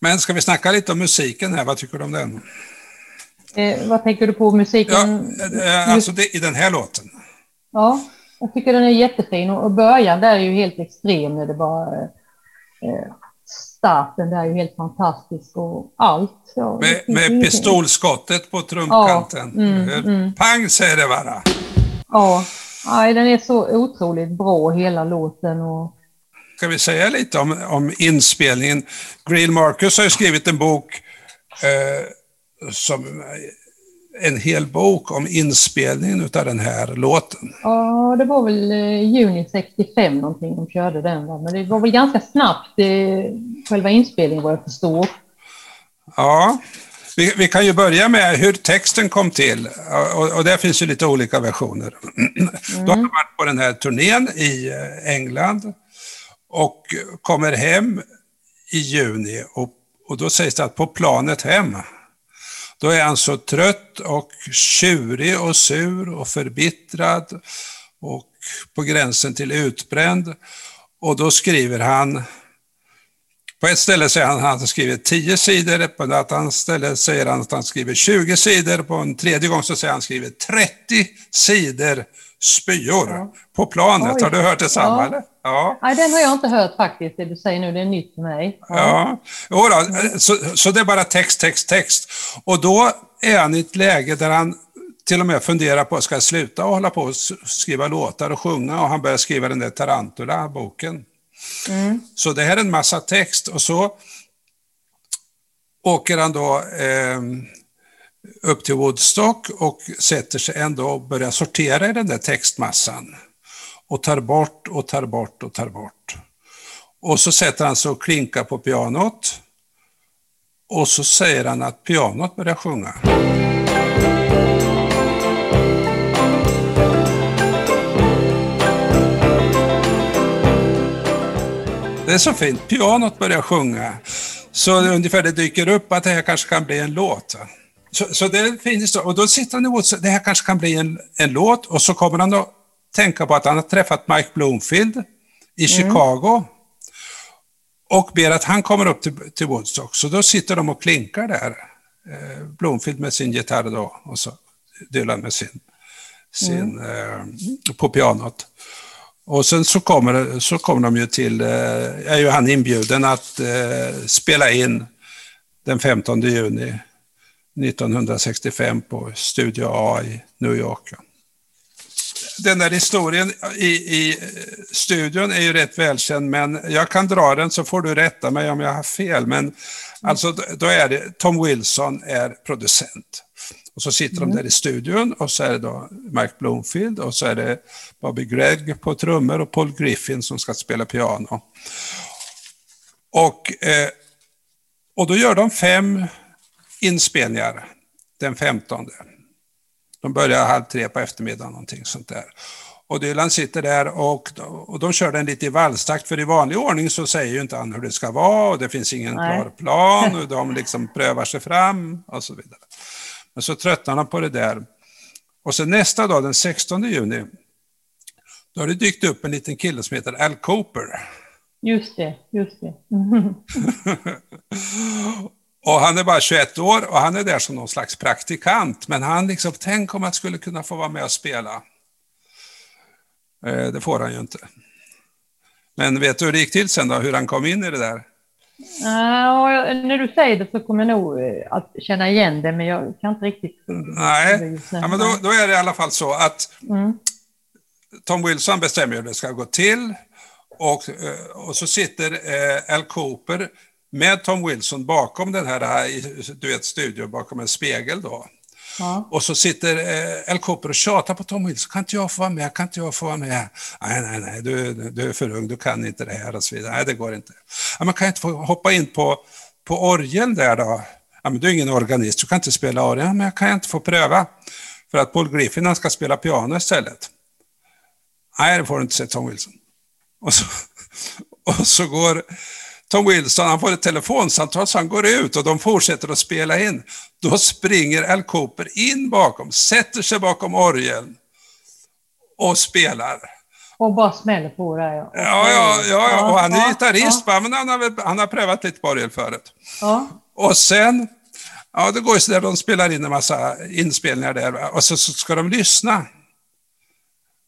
Men ska vi snacka lite om musiken här? Vad tycker du om den? eh, vad tänker du på Ja, musiken? eh, alltså det, i den här låten. Ja, jag tycker den är jättefin och, och början där är ju helt extrem när det bara... Eh, starten där är ju helt fantastisk och allt. Ja, Med, med pistolskottet på trumkanten. Ja, mm, mm. Pang säger det bara. Ja, nej, den är så otroligt bra hela låten och Ska vi säga lite om, om inspelningen? Greil Marcus har ju skrivit en bok eh, som en hel bok om inspelningen av den här låten. Ja, det var väl eh, juni 65 någonting de körde den. Va? Men det var väl ganska snabbt eh, själva inspelningen vad jag förstår. Ja, vi, vi kan ju börja med hur texten kom till. Och, och där finns ju lite olika versioner. Då har han varit på den här turnén i eh, England och kommer hem i juni. Och, och då sägs det att på planet hem, då är han så trött och tjurig och sur och förbittrad och på gränsen till utbränd. Och då skriver han på ett ställe säger han att han har skrivit 10 sidor, på ett annat ställe säger han att han skriver 20 sidor, på en tredje gång så säger han att han skriver 30 sidor spyor på planet. Oj. Har du hört detsamma Ja. eller? Ja. Nej, den har jag inte hört faktiskt, det du säger nu. Det är nytt för mig. Ja, jo då, så, så det är bara text, text, text. Och då är han i ett läge där han till och med funderar på, ska jag sluta och hålla på och skriva låtar och sjunga? Och han börjar skriva den där Tarantula-boken. Så det här är en massa text och så åker han då eh, upp till Woodstock och sätter sig ändå och börjar sortera i den där textmassan. Och tar bort och tar bort och tar bort. Och så sätter han sig och klinkar på pianot. Och så säger han att pianot börjar sjunga. Det är så fint. Pianot börjar sjunga. Så ungefär det dyker upp att det här kanske kan bli en låt. Så, så det är en fin historia. Och då sitter han emot det här kanske kan bli en, en låt. Och så kommer han och tänka på att han har träffat Mike Bloomfield i Chicago. Och ber att han kommer upp till, till Woodstock. Så då sitter de och klinkar där. Eh, Bloomfield med sin gitarr då och så Dylan med sin, sin eh, på pianot. Och sen så kommer, så kommer de ju till, eh, är ju han inbjuden att eh, spela in den 15 juni 1965 på Studio A i New York. Den där historien i, i eh, studion är ju rätt välkänd, men jag kan dra den så får du rätta mig om jag har fel. Men alltså, då- är det, Tom Wilson är producent. Och så sitter de där i studion och så är det då Mike Bloomfield och så är det Bobby Gregg på trummor och Paul Griffin som ska spela piano. Och, eh, och då gör de fem inspelningar den 15. De börjar halv tre på eftermiddagen, någonting sånt där. Och Dylan sitter där och, och de kör den lite i valstakt, för i vanlig ordning så säger ju inte han hur det ska vara och det finns ingen Nej. klar plan och de liksom prövar sig fram och så vidare. Men så tröttnar han på det där. Och sen nästa dag, den 16 juni, då har det dykt upp en liten kille som heter Al Cooper. Just det, just det. Och han är bara 21 år och han är där som någon slags praktikant. Men han liksom, tänk om han skulle kunna få vara med och spela. Eh, det får han ju inte. Men vet du hur det gick till sen då, hur han kom in i det där? Ja, när du säger det så kommer jag nog eh, att känna igen det, men jag kan inte riktigt... Nej, ja, men då, då är det i alla fall så att Mm. Tom Wilson bestämmer hur det ska gå till och, eh, och så sitter eh, Al Cooper med Tom Wilson bakom den här, eh, du vet, studion bakom en spegel då. Ja. Och så sitter eh, Al Cooper och tjatar på Tom Wilson. Kan inte jag få vara med? Kan inte jag få vara med? Nej, nej, nej, du, du är för ung, du kan inte det här och så vidare. Nej, det går inte. Ja, man kan inte få hoppa in på, på orgeln där då? Ja, men du är ingen organist, du kan inte spela orgel. Ja, men jag kan inte få pröva. För att Paul Griffin han ska spela piano istället. Nej, det får du inte säga Tom Wilson. Och så, och så går Tom Wilson, han får ett telefonsamtal så han går ut och de fortsätter att spela in. Då springer Al Cooper in bakom, sätter sig bakom orgeln och spelar. Och bara smäller på där. Ja, Ja, ja, ja, ja. och han är ja, gitarrist, va, men han har, han har prövat lite på orgel förut. Ja, Och sen, ja det går ju så där, de spelar in en massa inspelningar där och så, så ska de lyssna.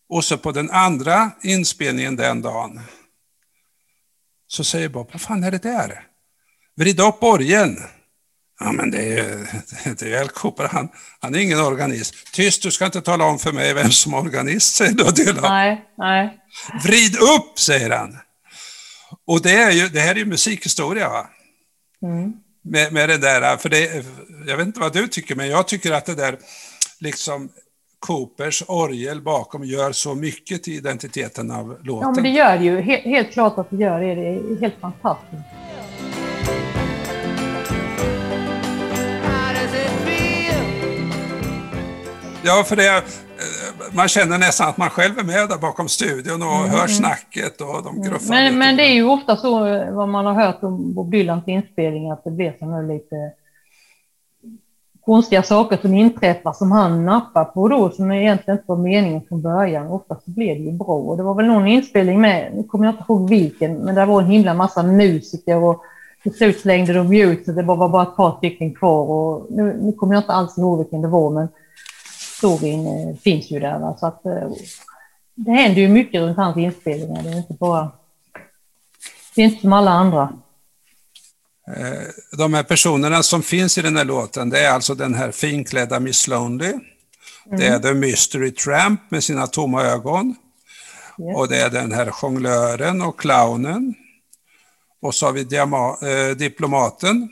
Och så på den andra inspelningen den dagen så säger Bob, vad fan är det där? Vrid upp orgeln. Ja men det är ju det är Al Cooper, han, han är ingen organist. Tyst, du ska inte tala om för mig vem som är organist, säger då Dylan. nej, nej. Vrid upp, säger han. Och det, är ju, det här är ju musikhistoria. Va? Mm. Med, med det där, för det, jag vet inte vad du tycker, men jag tycker att det där, liksom Coopers orgel bakom gör så mycket till identiteten av låten. Ja, men det gör ju. Helt, helt klart att det gör det. Det är helt fantastiskt. Ja, för det, eh, man känner nästan att man själv är med där bakom studion och hör snacket och de gruffar lite. Men, men det är ju ofta så eh, vad man har hört om Bob Dylans inspelning att det blir så här lite konstiga saker som inträffar som han nappar på då som egentligen inte var meningen från början. Oftast blev det ju bra. Och det var väl någon inspelning med, nu kommer jag inte ihåg vilken, men det var en himla massa musiker och till slut slängde de ut så det var bara ett par stycken kvar och nu, nu kommer jag inte alls ihåg vilken det var men storyn eh, finns ju där. Va? Så att, eh, det händer ju mycket runt hans inspelningar. Det är inte bara... Det är inte som alla andra. Eh, De här personerna som finns i den här låten, det är alltså den här finklädda Miss Lonely. Det är The Mystery Tramp med sina tomma ögon. Yes. Och det är den här jonglören och clownen. Och så har vi diama- eh, diplomaten.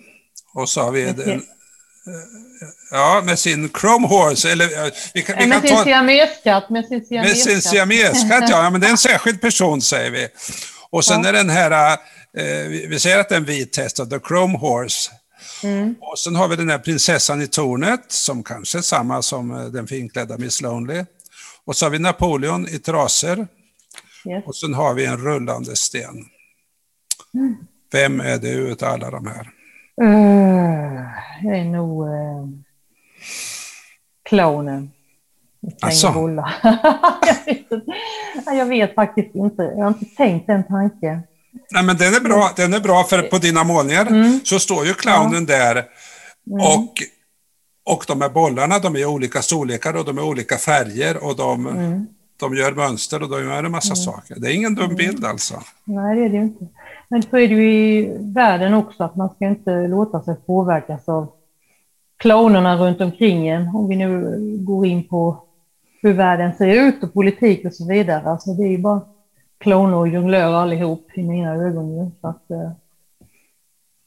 Och så har vi den, eh, ja, med sin Chrome Horse, eller eh, vi kan, vi Med kan sin ta... siameskatt. Med sin Med sin siameskatt. siameskatt, ja. ja. Men det är en särskild person, säger vi. Och sen Ja. är den här, eh, vi säger att det är en vit häst, the Chrome Horse. Mm. Och sen har vi den här prinsessan i tornet, som kanske är samma som eh, den finklädda Miss Lonely. Och så har vi Napoleon i trasor. Yes. Och sen har vi en rullande sten. Vem är det utav alla de här? Uh, det är nog uh, clownen. Bollar. jag, vet faktiskt inte. Jag har inte tänkt den tanken. Nej, men den är bra, den är bra för på dina målningar Mm. så står ju clownen där och, och de här bollarna de är olika storlekar och de är olika färger och de, Mm. de gör mönster och de gör en massa saker. Det är ingen dum bild alltså. Nej, det är det inte. Men så är det ju i världen också, att man ska inte låta sig påverkas av clownerna runt omkring en. Om vi nu går in på hur världen ser ut och politik och så vidare. Alltså det är ju bara clowner och jonglörer allihop i mina ögon. Ju. Så att, eh,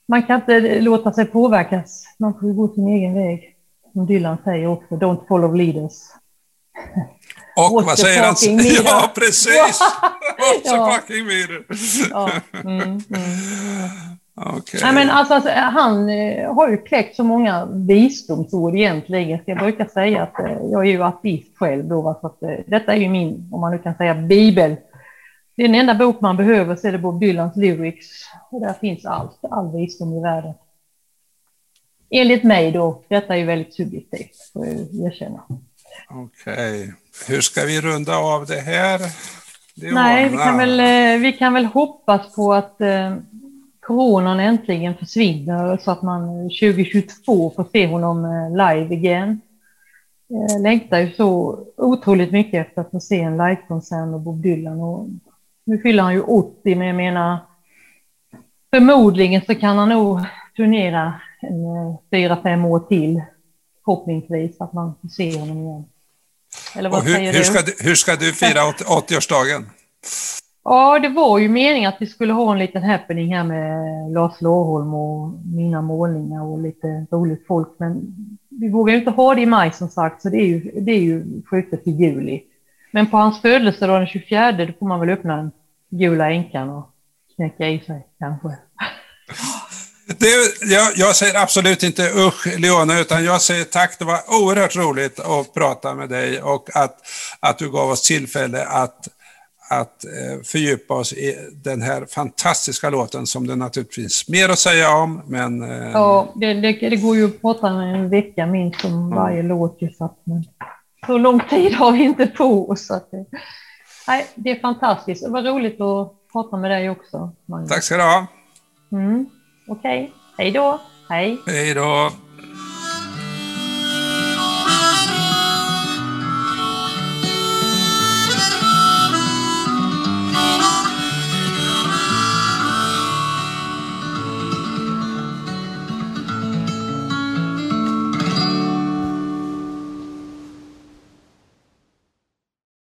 man kan inte låta sig påverkas. Man får ju gå sin egen väg. Som Dylan säger också, don't follow leaders. Och What vad säger han? Ja, precis! What the Ja. fucking mirror! Ja, mm, mm. Okej. Nej, men alltså, alltså, han eh, har ju kläckt så många visdomsord egentligen. Så jag brukar säga att eh, jag är ju ateist själv då. Så att, eh, detta är ju min, om man nu kan säga, bibel. Det är den enda bok man behöver så är det Bob Dylans lyrics. Och där finns allt, all visdom i världen. Enligt mig då. Detta är ju väldigt subjektivt, får jag erkänna. Okej. Hur ska vi runda av det här? Det Nej, vi kan, väl, vi kan väl hoppas på att coronan äntligen försvinner så att man 2022 får se honom eh, live igen. Jag längtar ju så otroligt mycket efter att få se en livekonsert med Bob Dylan. Och nu fyller han ju 80, men jag menar, förmodligen så kan han nog turnera eh, fyra, fem år till. Förhoppningsvis att man får se honom igen. Eller vad hur, säger hur, du? ska, du- hur ska du fira 80 80-årsdagen? Ja, det var ju meningen att vi skulle ha en liten happening här med Lars Lårholm och mina målningar och lite roligt folk, men vi vågar ju inte ha det i maj som sagt, så det är ju, det är ju skjutet till juli. Men på hans födelsedag den 24, då får man väl öppna den gula änkan och knäcka i sig kanske. Det, jag, jag säger absolut inte usch Leone, utan jag säger tack. Det var oerhört roligt att prata med dig och att, att du gav oss tillfälle att, att eh, fördjupa oss i den här fantastiska låten som det naturligtvis finns mer att säga om. Men eh, Ja, det, det, det går ju att prata en vecka minst om varje låt ju, så att, men så lång tid har vi inte på oss. Att det, nej, det är fantastiskt. Det var roligt att prata med dig också, Magnus. tack ska du ha. Mm. Okej, hej då. Hej. Hej då.